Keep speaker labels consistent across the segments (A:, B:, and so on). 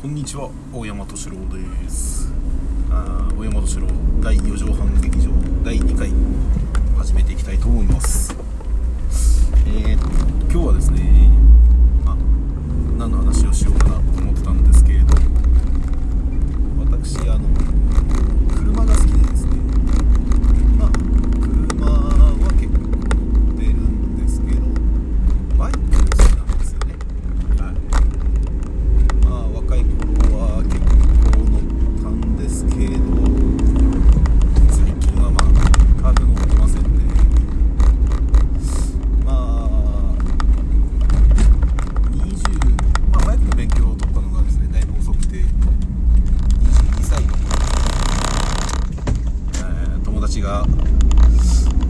A: こんにちは大山敏郎です。あ大山敏郎第4畳半劇場第2回始めていきたいと思います。えー、と今日はですねまあ何の話をしようかなと思ってたんですけれど私あの車が好きでですねまあ車は結構乗ってるんですけどバイクも好きなんですよねはいまあ若い頃は結構乗ったんですけど最近はまあ多分乗ってませんねまあ20まあバイクの勉強を取ったのがですねだいぶ遅くて22歳の頃えー友達が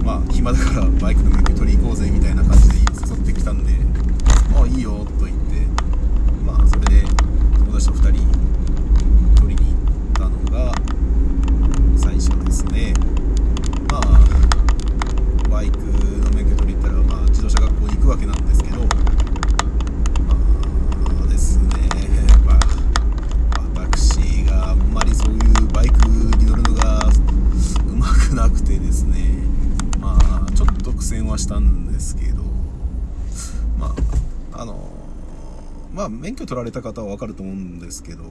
A: まあ暇だからバイクの免許取り行こうぜみたいな感じで誘ってきたんで「ああいいよ」と言ってまあそれで友達と2人取りに行ったのが最初ですねまあバイクの免許取りに行ったら、まあ、自動車学校に行くわけなんですけどまあですねまあ私があんまりそういうバイクに乗るのがうまくなくてですねまあちょっと苦戦はしたんですけどまああのまあ免許取られた方は分かると思うんですけど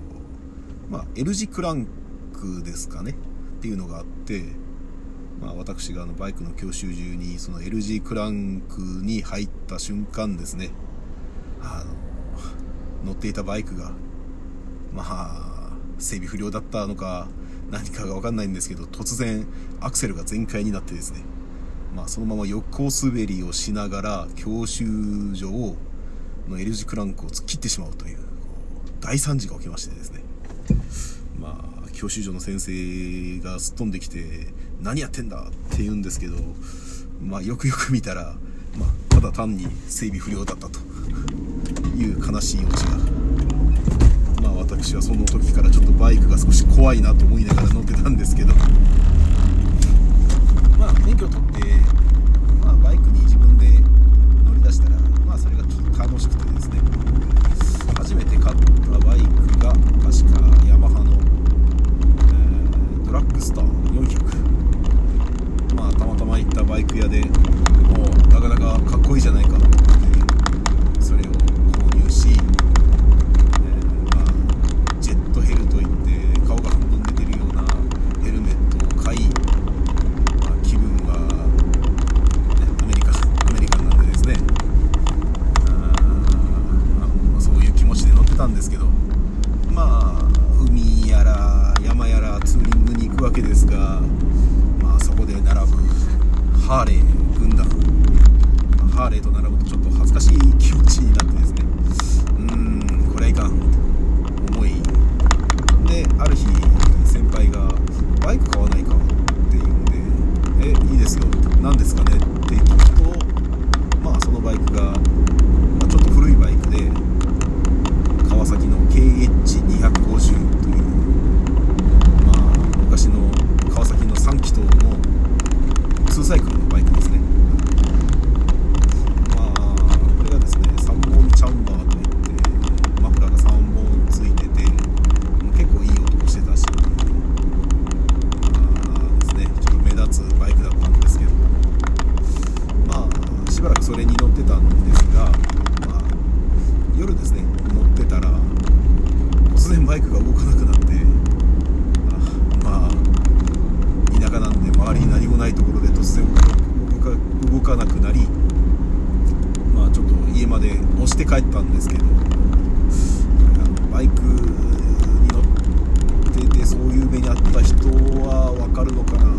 A: まあ L 字クランクですかねっていうのがあってまあ私があのバイクの教習中にその L 字クランクに入った瞬間ですねあの乗っていたバイクがまあ整備不良だったのか何かが分かんないんですけど突然アクセルが全開になってですねまあそのまま横滑りをしながら教習所をの L 字クランクを突っ切ってしまうという大惨事が起きましてですねまあ教習所の先生がすっ飛んできて「何やってんだ!」って言うんですけどまあよくよく見たら、まあ、ただ単に整備不良だったという悲しいオチがまあ私はその時からちょっとバイクが少し怖いなと思いながら乗ってたんですけどまあ免許を取って、まあ、バイクに自分で乗り出したら楽しくてですね。初めて買ったバイクが確かヤマハの、えードラッグスター400まあたまたま行ったバイク屋でもうなかなかかっこいいじゃないかと思ってそれを購入し、えーまあ、ジェットヘルといって顔が半分出てるようなヘルメットを買い、まあ、気分は、ね、アメリカアメリカンなんでですねあーまあそういう気持ちで乗ってたんですけどまあ海やら山やらツーリングに行くわけですが、まあ、そこで並ぶハーレー軍団、まあハーレーと並ぶとちょっと恥ずかしい気持ちになってですねうーんこれはいかんと思いである日先輩が「バイク買わないか?」って言うんで「えいいですよ何ですかね?」って聞くとまあそのバイクが、まあ、ちょっと古いバイクで川崎の KH250 という、まあ、昔の川崎の3気筒の2サイクルのバイクですね。まあこれがですね3本チャンバーといってマフラーが3本ついてて結構いい音もしてたしまあですねちょっと目立つバイクだったんですけど。まあしばらくそれに乗ってたんですが、まあ、夜ですね乗ってたら突然バイクが動かなくなってあまあ田舎なんで周りに何もないところで突然動かなくなりまあちょっと家まで押して帰ったんですけどあのバイクに乗っててそういう目に遭った人は分かるのかな。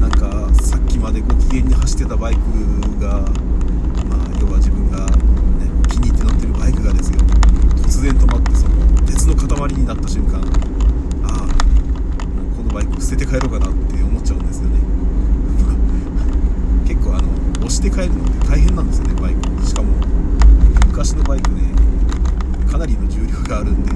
A: なんかさっきまでご機嫌に走ってたバイクが、まあ、要は自分が、ね、気に入って乗ってるバイクがですよ。突然止まってその鉄の塊になった瞬間ああもうこのバイク捨てて帰ろうかなって思っちゃうんですよね結構あの押して帰るのって大変なんですよねバイクしかも昔のバイクねかなりの重量があるんで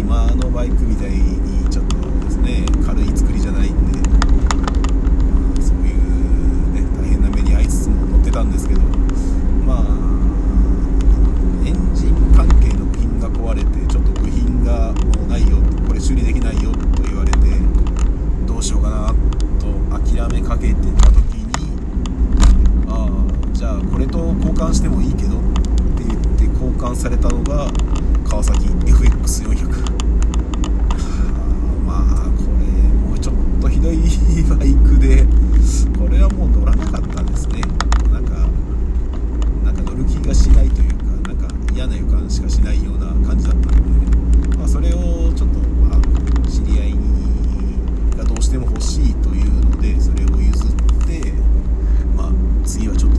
A: 今のバイクみたいにちょっとですね軽い作りじゃないんでまあそういうね大変な目に遭いつつも乗ってたんですけどまあエンジン関係の部品が壊れてちょっと部品販されたのが川崎 FX400 まあこれもうちょっとひどいバイクでこれはもう乗らなかったですね。なんかなんか乗る気がしないというかなんか嫌な予感しかしないような感じだったので、まあ、それをちょっと、まあ、知り合いがどうしても欲しいというのでそれを譲ってまあ次はちょっと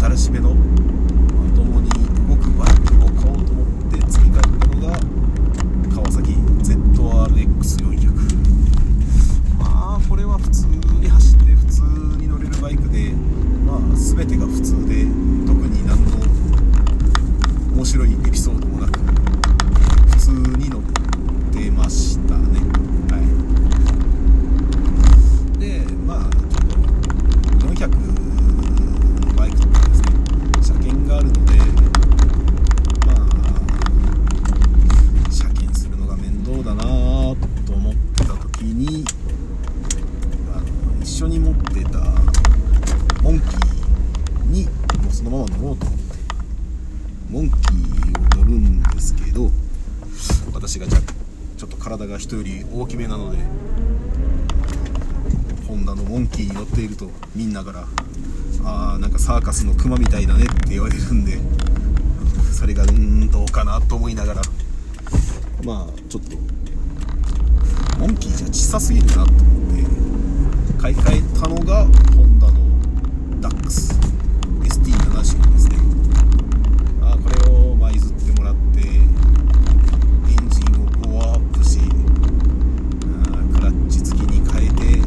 A: 新しめのまともに動くバイクを買おうと思って次買ったのが川崎 ZRX400 まあこれは普通に走って普通に乗れるバイクでまあ全てが普通で特に何の面白いエピソードもなく普通に乗ってましたねはいでまあちょっと400のバイクとかですね車検があるのでまあ車検するのが面倒だなと思ってた時にあの一緒に持ってたモンキーにもうそのまま乗ろうと思ってモンキーを乗るんですけど私がちょっと体が人より大きめなのでホンダのモンキーに乗っているとみんなから「あーなんかサーカスのクマみたいだね」って言われるんでそれがうーんどうかなと思いながらまあちょっとモンキーじゃ小さすぎるなと。思って買い替えたのがホンダのダックス ST70 ですねまあこれをまあ譲ってもらってエンジンをパワーアップしあークラッチ付きに変えて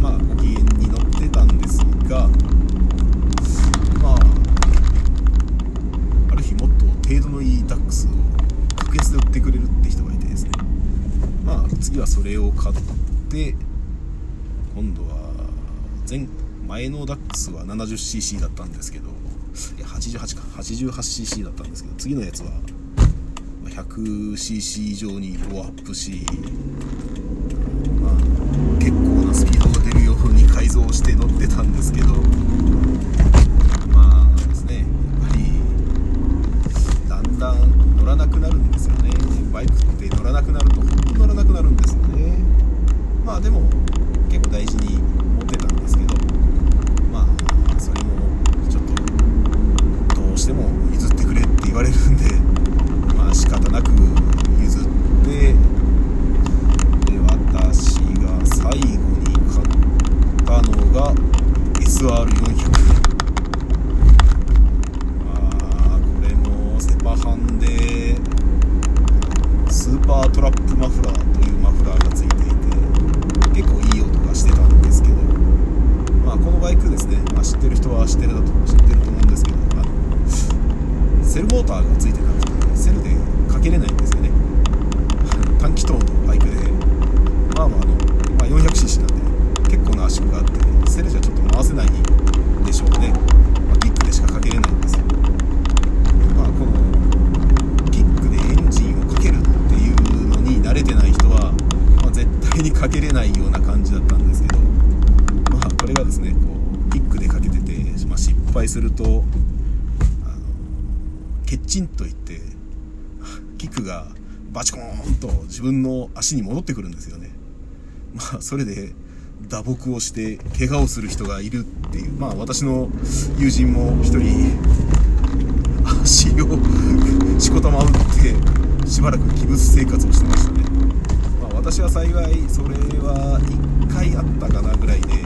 A: まあご機嫌に乗ってたんですがまあある日もっと程度のいいダックスを格安で売ってくれるって人がいてですねまあ次はそれを買って今度は前前のダックスは 70cc だったんですけどいや88か 88cc だったんですけど次のやつは 100cc 以上にパワーアップし、まあ、結構なスピードが出るように改造して乗ってたんですけどまあですねやっぱりだんだん乗らなくなるんですよね。バイクって乗らなくなると本当に乗らなくなるんですよねまあでも結構大事に持ってたんですけどまあそれもちょっとどうしても譲ってくれって言われるんでまあ仕方なく譲ってで私が最後に買ったのが SR400 まあこれもセパハンでスーパートラップマフラーというマフラーがついていて結構いい音がしてたんですけどまあこのバイクですね、まあ、知ってる人は知ってるだと知ってると思うんですけどあのセルモーターがついてなくてセルでかけれないんですよね。短気筒のバイクで。まあまああの、まあ、400cc なんで結構な圧縮があってセルじゃちょっと回せないでしょうね、まあ、キックでしかかけれないんですよまあこのキックでエンジンをかけるっていうのに慣れてない人は、まあ、絶対にかけれないような感じだったんですけどまあこれがですねこうキックでかけてて、まあ、失敗するとあのケッチンといってキックがバチコーンと自分の足に戻ってくるんですよね。まあそれで打撲をして怪我をする人がいるっていうまあ私の友人も一人足をしこたま打ってしばらく器物生活をしてましたね、私は幸いそれは1回あったかなぐらいで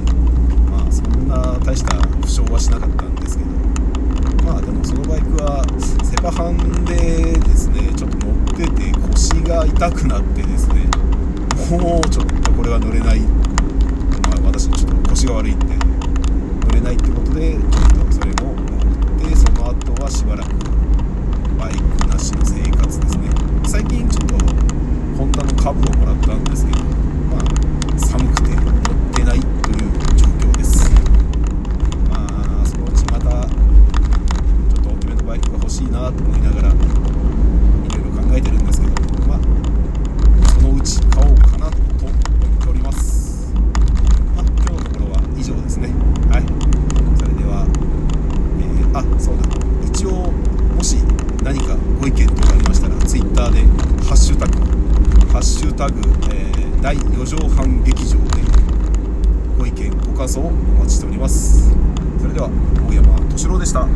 A: まあそんな大した負傷はしなかったんですけど。まあでもそのバイクはセパハンでですねちょっと乗ってて腰が痛くなってですねもうちょっとこれは乗れない。まあ私ちょっと腰が悪いんで乗れないってことでちょっとそれも売ってその後はしばらくバイクなしの生活ですね。最近ちょっとホンダの株をもらったんですけどまあ寒くて乗ってないという状況ですまあそのうちまたちょっと大きめのバイクが欲しいなと思いながらいろいろ考えてるんですけどまあそのうち買おうかなと思っておりますまあ今日のところは以上ですねはいそれでは、えーあそうだ一応ももし何かご意見とかありましたら Twitter で「ハッシュタグハッシュタグ、えー、第4畳半劇場」でご意見ご感想をお待ちしております。それでは大山敏郎でした。